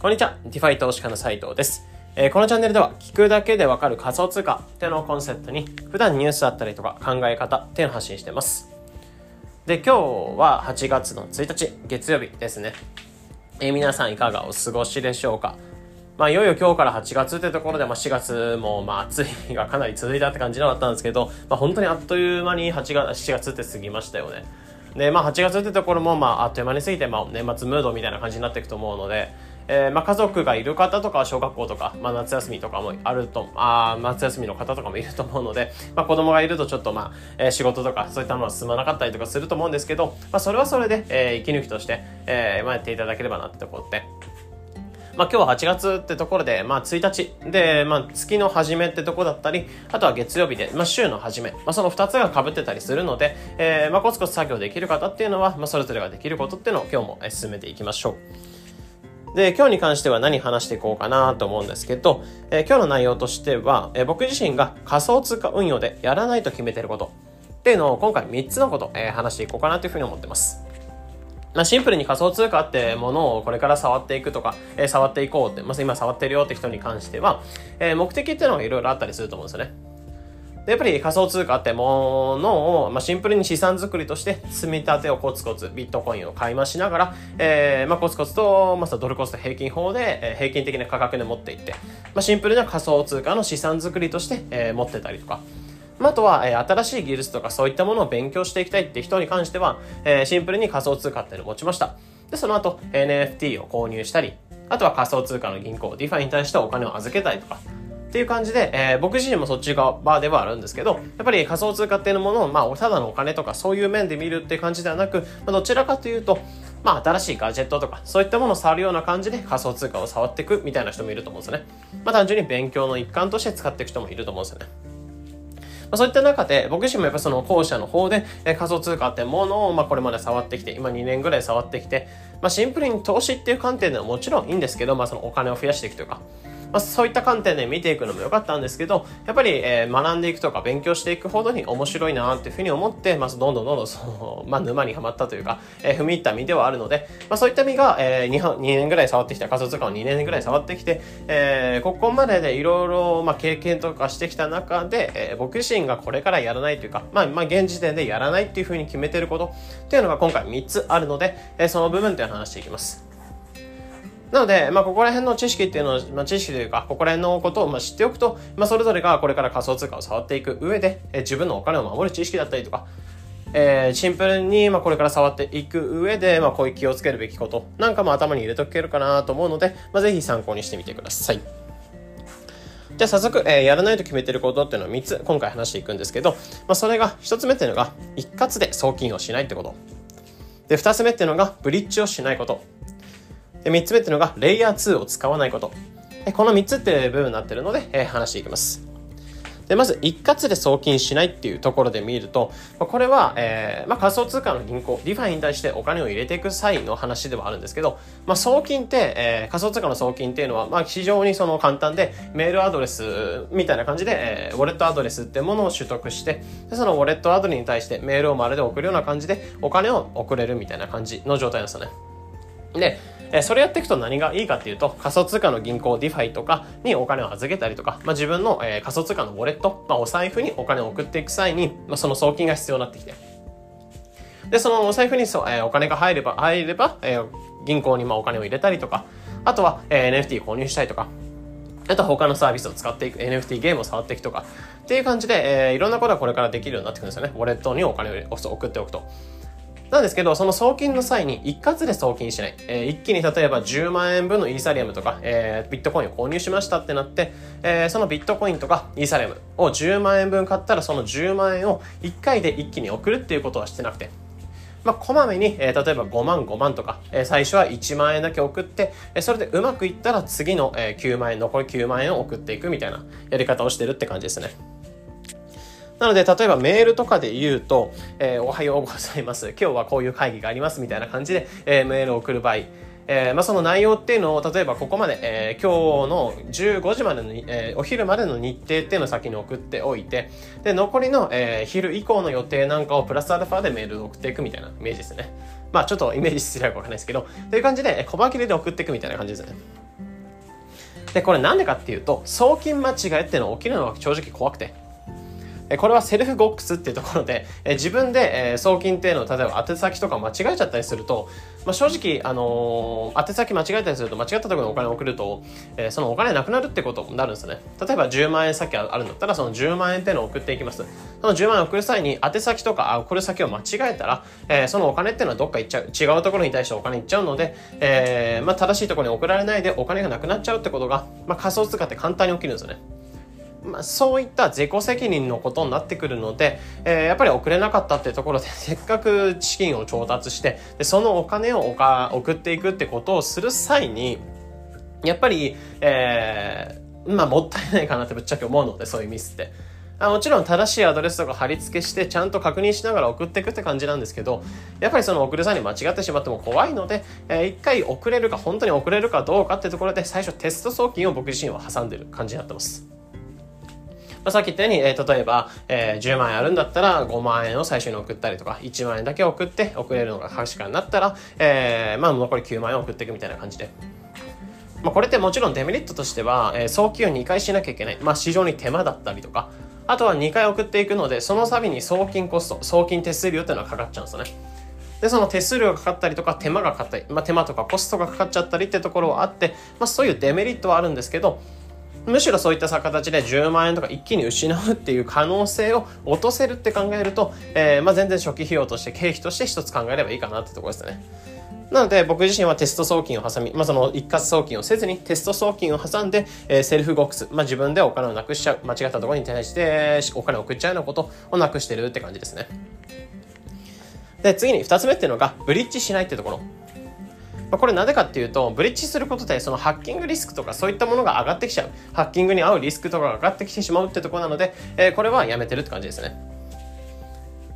こんにちは。 DeFi 投資家の斉藤です。えーこのチャンネルでは聞くだけでわかる仮想通貨っていうのをコンセプトに普段ニュースだったりとか考え方っていうのを発信してます。で、今日は8月の1日月曜日ですね。えー皆さんいかがお過ごしでしょうか？まあ、いよいよ今日から8月ってところで、まあ、7月も、まあ、暑い日がかなり続いたって感じだったんですけど、まあ、本当にあっという間に8月、7月って過ぎましたよね。で、まあ、8月ってところも、まあ、あっという間に過ぎて、まあ、年末ムードみたいな感じになっていくと思うので、えーまあ、家族がいる方とかは小学校とか、まあ、夏休みとかもあると、あ夏休みの方とかもいると思うので、まあ、子供がいるとちょっと、まあえー仕事とかそういったものは進まなかったりとかすると思うんですけど、まあ、それはそれで、えー息抜きとして、えーまあ、やっていただければなってところで。まあ、今日は8月ってところで、まあ、1日で、まあ、月の初めってとこだったり、あとは月曜日で、まあ、週の初め、まあ、その2つが被ってたりするので、えーまあ、コツコツ作業できる方っていうのは、まあ、それぞれができることっていうのを今日も進めていきましょう。で、今日に関しては何話していこうかなと思うんですけど、えー今日の内容としては、えー僕自身が仮想通貨運用でやらないと決めてることっていうのを今回3つのこと、えー話していこうかなというふうに思ってます。まあ、シンプルに仮想通貨ってものをこれから触っていくとか、えー触っていこうって、まあ、今触ってるよって人に関しては、えー目的っていうのがいろいろあったりすると思うんですよね。でやっぱり仮想通貨ってものを、まあ、シンプルに資産作りとして積み立てをコツコツビットコインを買い増しながら、えーまあ、コツコツと、まあ、ドルコスト平均法で、えー平均的な価格で持っていって、まあ、シンプルな仮想通貨の資産作りとして、えー持ってたりとか、まああとは、えー新しい技術とかそういったものを勉強していきたいって人に関しては、えーシンプルに仮想通貨っていうのを持ちました。で、その後 NFT を購入したり、あとは仮想通貨の銀行、DeFi に対してお金を預けたりとか、っていう感じで、えー僕自身もそっち側ではあるんですけど、やっぱり仮想通貨っていうものを、まあ、ただのお金とかそういう面で見るっていう感じではなく、まあ、どちらかというと、まあ、新しいガジェットとか、そういったものを触るような感じで仮想通貨を触っていくみたいな人もいると思うんですよね。まあ、単純に勉強の一環として使っていく人もいると思うんですよね。まあ、そういった中で僕自身もやっぱその後者の方で、え仮想通貨ってものをまあこれまで触ってきて今2年ぐらい触ってきて、まあ、シンプルに投資っていう観点ではもちろんいいんですけど、まあ、そのお金を増やしていくというか、まあ、そういった観点で見ていくのも良かったんですけどやっぱり、えー学んでいくとか勉強していくほどに面白いなっていうふうに思って、まあ、どんどんどんどんその、まあ、沼にはまったというか、えー踏み入った身ではあるので、まあ、そういった身が、えー、2, 2年ぐらい触ってきた仮想通貨を2年ぐらい触ってきて、えーここまででいろいろまあ経験とかしてきた中で、えー僕自身がこれからやらないというか、まあ、まあ現時点でやらないっていうふうに決めてることっていうのが今回3つあるので、えーその部分っていうのを話していきます。なので、まあ、ここら辺の知識っていうのを、まあ、知識というか、ここら辺のことをまあ知っておくと、まあ、それぞれがこれから仮想通貨を触っていく上で、えー自分のお金を守る知識だったりとか、えーシンプルに、まあ、これから触っていく上で、まあ、こういう気をつけるべきことなんかも頭に入れとけるかなと思うので、まあ、ぜひ参考にしてみてください。じゃあ早速、えーやらないと決めてることっていうのを3つ今回話していくんですけど、まあ、それが1つ目っていうのが一括で送金をしないってこと。で、2つ目っていうのがブリッジをしないこと。で、3つ目っていうのがレイヤー2を使わないこと。この3つっていう部分になってるので、えー話していきます。で、まず一括で送金しないっていうところで見ると、これは、えーまあ、仮想通貨の銀行、 DeFi に対してお金を入れていく際の話ではあるんですけど、まあ、送金って、えー仮想通貨の送金っていうのは、まあ、非常にその簡単で、メールアドレスみたいな感じで、えーウォレットアドレスってものを取得して、でそのウォレットアドレスに対してメールをまるで送るような感じで、お金を送れるみたいな感じの状態なんですよね。で、えそれやっていくと何がいいかっていうと、仮想通貨の銀行、 DeFi とかにお金を預けたりとか、まあ、自分の、え仮想通貨のウォレット、まあ、お財布にお金を送っていく際に、まあ、その送金が必要になってきて、で、そのお財布にそう、えお金が入れば、入れば、え銀行にまお金を入れたりとか、あとは、え NFT 購入したりとか、あと他のサービスを使っていく、NFT ゲームを触っていくとか、っていう感じで、えいろんなことがこれからできるようになってくるんですよね。ウォレットにお金を送っておくと。なんですけど、その送金の際に一括で送金しない。えー一気に例えば10万円分のイーサリアムとか、えービットコインを購入しましたってなって、えーそのビットコインとかイーサリアムを10万円分買ったらその10万円を1回で一気に送るっていうことはしてなくて、まあ、こまめに、えー例えば5万5万とか、えー最初は1万円だけ送って、えーそれでうまくいったら次の、えー9万円、残り9万円を送っていくみたいなやり方をしてるって感じですね。なので、例えばメールとかで言うと、えーおはようございます。今日はこういう会議がありますみたいな感じで、えーメールを送る場合、えーまあ、その内容っていうのを例えばここまで、えー今日の15時までの、えーお昼までの日程っていうのを先に送っておいてで残りの、え昼以降の予定なんかをプラスアルファでメールで送っていくみたいなイメージですねまあちょっとイメージしづらいかわかんないですけどという感じで小分けで送っていくみたいな感じですねで、これなんでかっていうと、送金間違いっていうのが起きるのが正直怖くて。これはセルフゴックスっていうところで、自分で、送金っていうのを例えば宛先とか間違えちゃったりすると、まあ、正直、あのー、宛先間違えたりすると間違ったところにお金を送ると、え、そのお金なくなるってことになるんですね。例えば10万円先あるんだったらその10万円っていうのを送っていきます。その10万円を送る際に宛先とか送る先を間違えたら、え、そのお金っていうのはどっか行っちゃう。違うところに対してお金行っちゃうので、えー、まあ、正しいところに送られないでお金がなくなっちゃうってことが、まあ、仮想通貨って簡単に起きるんですよね。まあ、そういった自己責任のことになってくるので、えー、やっぱり送れなかったっていうところで せっかく資金を調達してでそのお金を送っていくってことをする際にやっぱり、えー、まあもったいないかなってぶっちゃけ思うのでそういうミスって。あもちろん正しいアドレスとか貼り付けしてちゃんと確認しながら送っていくって感じなんですけどやっぱりその送る際に間違ってしまっても怖いので、えー、一回送れるか本当に送れるかどうかってところで最初テスト送金を僕自身は挟んでる感じになってます。あ、さっき言ったように、えー、例えば、えー、10万円あるんだったら5万円を最初に送ったりとか、1万円だけ送って送れるのが確かになったら、えー、まあ残り9万円を送っていくみたいな感じで。まあ、これってもちろんデメリットとしては、えー、送金を2回しなきゃいけない。まあ、非常に手間だったりとか、あとは2回送っていくので、その度に送金コスト、送金手数料っていうのはかかっちゃうんですよね。で、その手数料がかかったりとか、手間がかかったり、まあ、手間とかコストがかかっちゃったりってところはあって、まあ、そういうデメリットはあるんですけど、むしろそういった形で10万円とか一気に失うっていう可能性を落とせるって考えると、えー、まあ、全然初期費用として経費として一つ考えればいいかなってところですね。なので僕自身はテスト送金を挟み、まあ、その一括送金をせずにテスト送金を挟んで、えー、セルフゴックス、まあ、自分でお金をなくしちゃう、間違ったところに対してお金を送っちゃうようなことをなくしてるって感じですね。で、次に二つ目っていうのがブリッジしないってところ。まあ、これなぜかっていうと、ブリッジすることでそのハッキングリスクとかそういったものが上がってきちゃう。ハッキングに合うリスクとかが上がってきてしまうってとこなので、えー、これはやめてるって感じですね。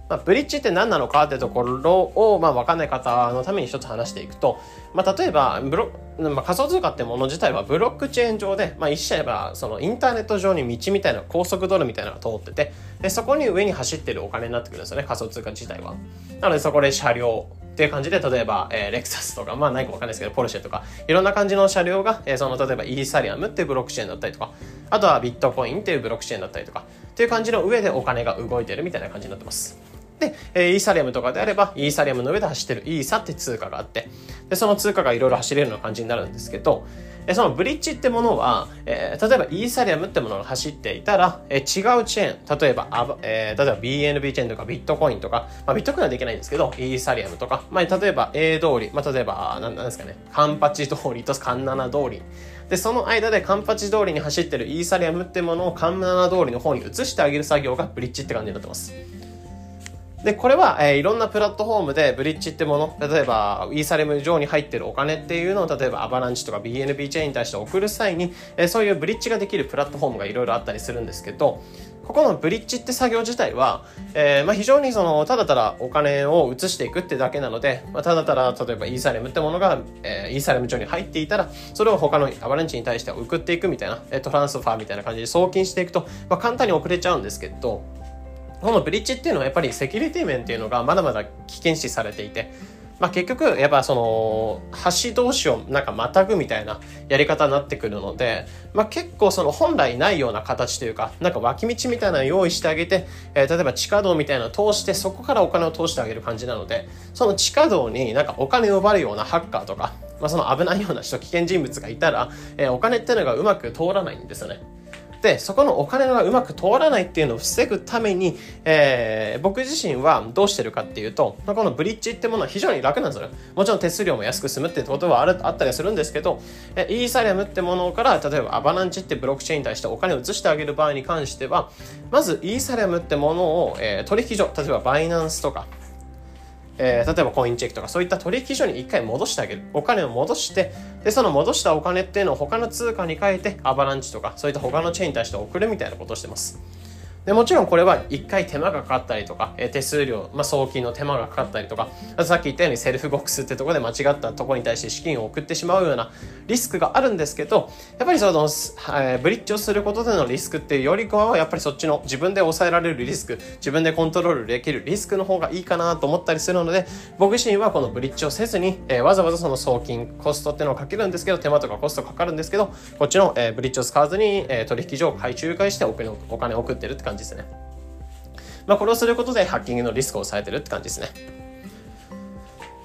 まあ、ブリッジって何なのかってところを、まあ、分かんない方のために一つ話していくと、まあ、例えばブロ、まあ、仮想通貨ってもの自体はブロックチェーン上で、まあ、一社言えばそのインターネット上に道みたいな高速道路みたいなのが通っててでそこに上に走ってるお金になってくるんですよね仮想通貨自体は。なのでそこで車両っていう感じで、例えば、えー、レクサスとか、まあないかわかんないですけど、ポルシェとか、いろんな感じの車両が、えー、その、例えばイーサリアムっていうブロックチェーンだったりとか、あとはビットコインっていうブロックチェーンだったりとか、っていう感じの上でお金が動いてるみたいな感じになってます。で、えー、イーサリアムとかであれば、イーサリアムの上で走ってるイーサって通貨があって、で、その通貨がいろいろ走れるような感じになるんですけど、えそのブリッジってものは、えー、例えばイーサリアムってものが走っていたら、えー、違うチェーン、例えば、あえー、例えば BNB チェーンとかビットコインとか、まあ、ビットコインはできないんですけど、イーサリアムとか、まあ、例えば A 通り、まあ、例えば、なんですかね、カンパチ通りとカンナナ通り。で、その間でカンパチ通りに走ってるイーサリアムってものをカンナナ通りの方に移してあげる作業がブリッジって感じになってます。で、これは、えー、いろんなプラットフォームでブリッジってもの、例えば、イーサレム上に入ってるお金っていうのを、例えばアバランチとか BNB チェーンに対して送る際に、えー、そういうブリッジができるプラットフォームがいろいろあったりするんですけど、ここのブリッジって作業自体は、えー、まあ、非常にその、ただただお金を移していくってだけなので、まあ、ただただ、例えばイーサレムってものが、えー、イーサレム上に入っていたら、それを他のアバランチに対して送っていくみたいな、トランスファーみたいな感じで送金していくと、まあ、簡単に送れちゃうんですけど、このブリッジっていうのはやっぱりセキュリティ面っていうのがまだまだ危険視されていて、まあ、結局やっぱその橋同士をなんかまたぐみたいなやり方になってくるので、まあ、結構その本来ないような形というかなんか脇道みたいなの用意してあげて、えー、例えば地下道みたいなのを通してそこからお金を通してあげる感じなのでその地下道になんかお金を奪うようなハッカーとか、まあ、その危ないような人危険人物がいたら、えー、お金っていうのがうまく通らないんですよね。で、そこのお金がうまく通らないっていうのを防ぐために、えー、僕自身はどうしてるかっていうと、このブリッジってものは非常に楽なんですよ。もちろん手数料も安く済むってことはあるあったりするんですけど、えイーサリアムってものから、例えばアバランチってブロックチェーンに対してお金を移してあげる場合に関しては、まずイーサリアムってものを、えー、取引所、例えばバイナンスとか、えー、例えばコインチェックとかそういった取引所に一回戻してあげる。お金を戻して、で、その戻したお金っていうのを他の通貨に変えて、アバランチとかそういった他のチェーンに対して送るみたいなことをしてます。でもちろんこれは一回手間がかかったりとか、え手数料、まあ、送金の手間がかかったりとか、あとさっき言ったようにセルフボックスってとこで間違ったとこに対して資金を送ってしまうようなリスクがあるんですけど、やっぱりその、えブリッジをすることでのリスクっていうよりかは、やっぱりそっちの自分で抑えられるリスク、自分でコントロールできるリスクの方がいいかなと思ったりするので、僕自身はこのブリッジをせずに、えわざわざその送金、コストっていうのをかけるんですけど、手間とかコストかかるんですけど、こっちの、えブリッジを使わずに、え取引所を回仲介してお金を送ってるって感じですね。まあ、これをすることでハッキングのリスクを抑えてるって感じですね。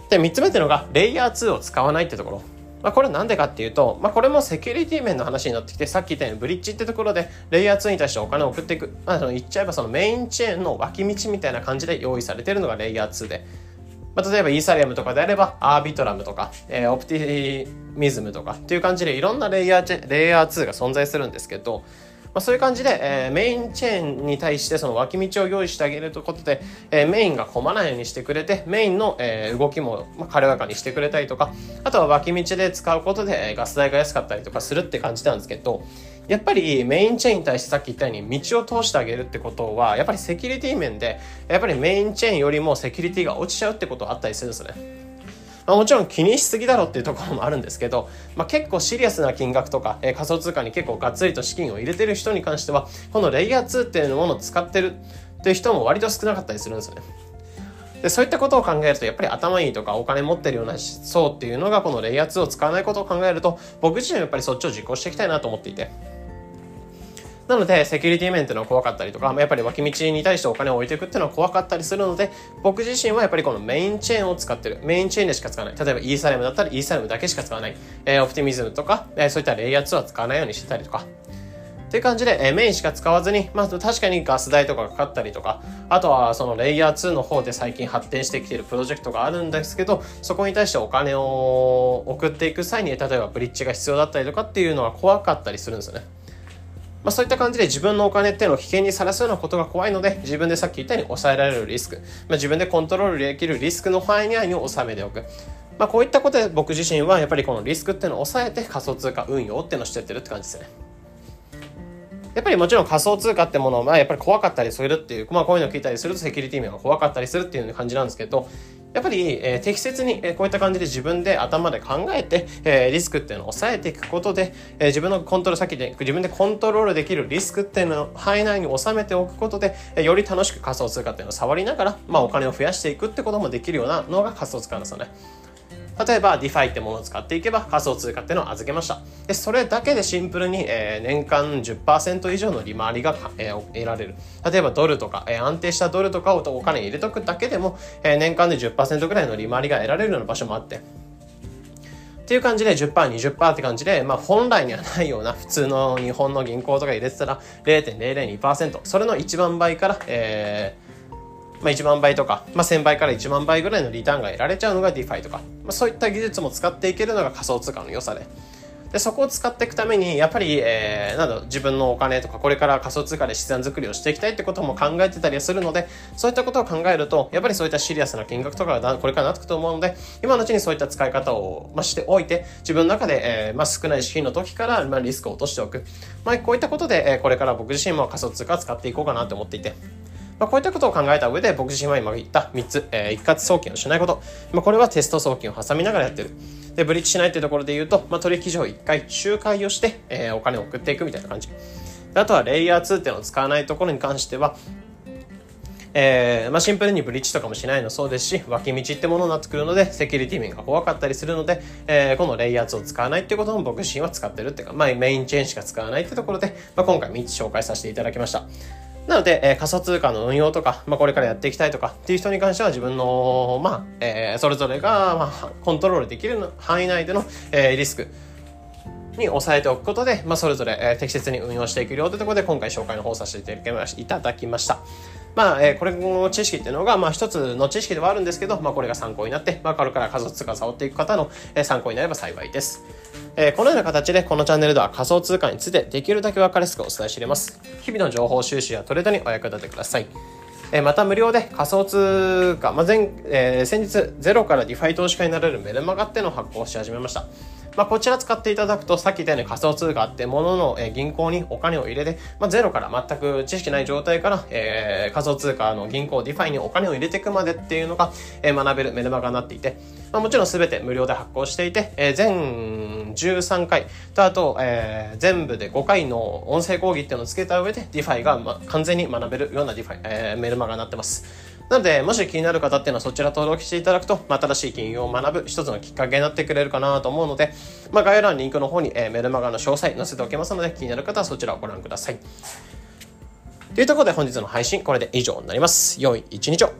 で、3つ目っていうのが、レイヤー2を使わないってところ。まあ、これなんでかっていうと、まあ、これもセキュリティ面の話になってきて、さっき言ったようにブリッジってところで、レイヤー2に対してお金を送っていく。まあ、言っちゃえばそのメインチェーンの脇道みたいな感じで用意されてるのがレイヤー2で。まあ、例えばイーサリアムとかであれば、アービトラムとか、えー、オプティミズムとかっていう感じでいろんなレイヤーレイヤー2が存在するんですけど、まあ、そういう感じで、えー、メインチェーンに対してその脇道を用意してあげるということで、えー、メインが混まないようにしてくれて、メインの、えー、動きも、まあ、軽やかにしてくれたりとか、あとは脇道で使うことで、えガス代が安かったりとかするって感じなんですけど、やっぱりメインチェーンに対してさっき言ったように道を通してあげるってことは、やっぱりセキュリティ面で、やっぱりメインチェーンよりもセキュリティが落ちちゃうってことはあったりするんですね。まあ、もちろん気にしすぎだろっていうところもあるんですけど、まあ、結構シリアスな金額とか、えー、仮想通貨に結構がっつりと資金を入れてる人に関してはこのレイヤー2っていうものを使ってるっていう人も割と少なかったりするんですよね。でそういったことを考えるとやっぱり頭いいとかお金持ってるような層っていうのがこのレイヤー2を使わないことを考えると僕自身はやっぱりそっちを実行していきたいなと思っていて。なので、セキュリティ面っていうのは怖かったりとか、やっぱり脇道に対してお金を置いていくっていうのは怖かったりするので、僕自身はやっぱりこのメインチェーンを使ってる。メインチェーンでしか使わない。例えばイーサレムだったらイーサレムだけしか使わない。えー、オプティミズムとか、えー、そういったレイヤー2は使わないようにしてたりとか。っていう感じで、えー、メインしか使わずに、まあ確かにガス代とかかかったりとか、あとはそのレイヤー2の方で最近発展してきているプロジェクトがあるんですけど、そこに対してお金を送っていく際に、例えばブリッジが必要だったりとかっていうのは怖かったりするんですよね。まあ、そういった感じで自分のお金っていうのを危険にさらすようなことが怖いので、自分でさっき言ったように抑えられるリスク、まあ、自分でコントロールできるリスクの範囲内に収めておく。まあ、こういったことで僕自身はやっぱりこのリスクっていうのを抑えて仮想通貨運用っていうのをしてってるって感じですね。やっぱりもちろん仮想通貨ってものはまあやっぱり怖かったりするっていう、まあこういうのを聞いたりするとセキュリティ面が怖かったりするっていう感じなんですけど、やっぱり、えー、適切に、えー、こういった感じで自分で頭で考えて、えー、リスクっていうのを抑えていくことで、え、自分のコントロール先で自分でコントロールできるリスクっていうのを範囲内に収めておくことで、え、より楽しく仮想通貨っていうのを触りながら、まあ、お金を増やしていくってこともできるようなのが仮想通貨なんですよね。例えば DeFi ってものを使っていけば仮想通貨っていうのを預けました。で、それだけでシンプルに、えー、年間10%以上の利回りが、えー、得られる。例えばドルとか、えー、安定したドルとかをお金入れとくだけでも、えー、年間で10%ぐらいの利回りが得られるような場所もあって、っていう感じで10%、20%って感じで、まあ本来にはないような普通の日本の銀行とか入れてたら0.002%、それの1万倍から、えー、まあ、1万倍とか、まあ、1000倍から1万倍ぐらいのリターンが得られちゃうのが DeFi とか、まあ、そういった技術も使っていけるのが仮想通貨の良さで。で、そこを使っていくために、やっぱり、えー、なんだ自分のお金とか、これから仮想通貨で資産作りをしていきたいってことも考えてたりするので、そういったことを考えると、やっぱりそういったシリアスな金額とかがこれからなってくと思うので、今のうちにそういった使い方を、まあ、しておいて、自分の中で、えー、まあ、少ない資金の時から、まあ、リスクを落としておく。まあ、こういったことで、えー、これから僕自身も仮想通貨を使っていこうかなと思っていて、まあ、こういったことを考えた上で僕自身は今言った3つ、えー、一括送金をしないこと。まあ、これはテスト送金を挟みながらやってる。で、ブリッジしないっていうところで言うと、まあ、取引所を1回仲介をして、えー、お金を送っていくみたいな感じ。あとはレイヤー2っていうのを使わないところに関しては、えーまあ、シンプルにブリッジとかもしないのそうですし、脇道ってものになってくるので、セキュリティ面が怖かったりするので、えー、このレイヤー2を使わないっていうことも僕自身は使ってるっていうか、まあ、メインチェーンしか使わないってところで、まあ、今回3つ紹介させていただきました。なので、えー、仮想通貨の運用とか、まあ、これからやっていきたいとかっていう人に関しては自分の、まあ、えー、それぞれが、まあ、コントロールできる範囲内での、えー、リスクに抑えておくことで、まあ、それぞれ、えー、適切に運用していけるよというところで、今回紹介の方させていただきました。まあ、えー、これの知識っていうのが、まあ、一つの知識ではあるんですけど、まあ、これが参考になって、まあ、これから仮想通貨を触っていく方の、えー、参考になれば幸いです。えー、このような形で、このチャンネルでは仮想通貨についてできるだけ分かりやすくお伝えしています。日々の情報収集やトレードにお役立てください。えまた無料で仮想通貨、まあ前えー、先日ゼロから DeFi 投資家になれるメルマガってのを発行し始めました。まあ、こちら使っていただくと、さっき言ったように仮想通貨ってものの、え銀行にお金を入れて、まあ、ゼロから全く知識ない状態から、えー、仮想通貨の銀行、 DeFi にお金を入れていくまでっていうのが、えー、学べるメルマガになっていて、まあ、もちろん全て無料で発行していて、えー、全13回と、あと、えー、全部で5回の音声講義っていうのをつけた上で、 DeFi が、ま、完全に学べるような DeFi、えー、メルマガになってます。なので、もし気になる方っていうのはそちら登録していただくと、まあ、新しい金融を学ぶ一つのきっかけになってくれるかなと思うので、まあ、概要欄リンクの方に、えー、メルマガの詳細載せておきますので、気になる方はそちらをご覧ください。というところで本日の配信、これで以上になります。良い一日を。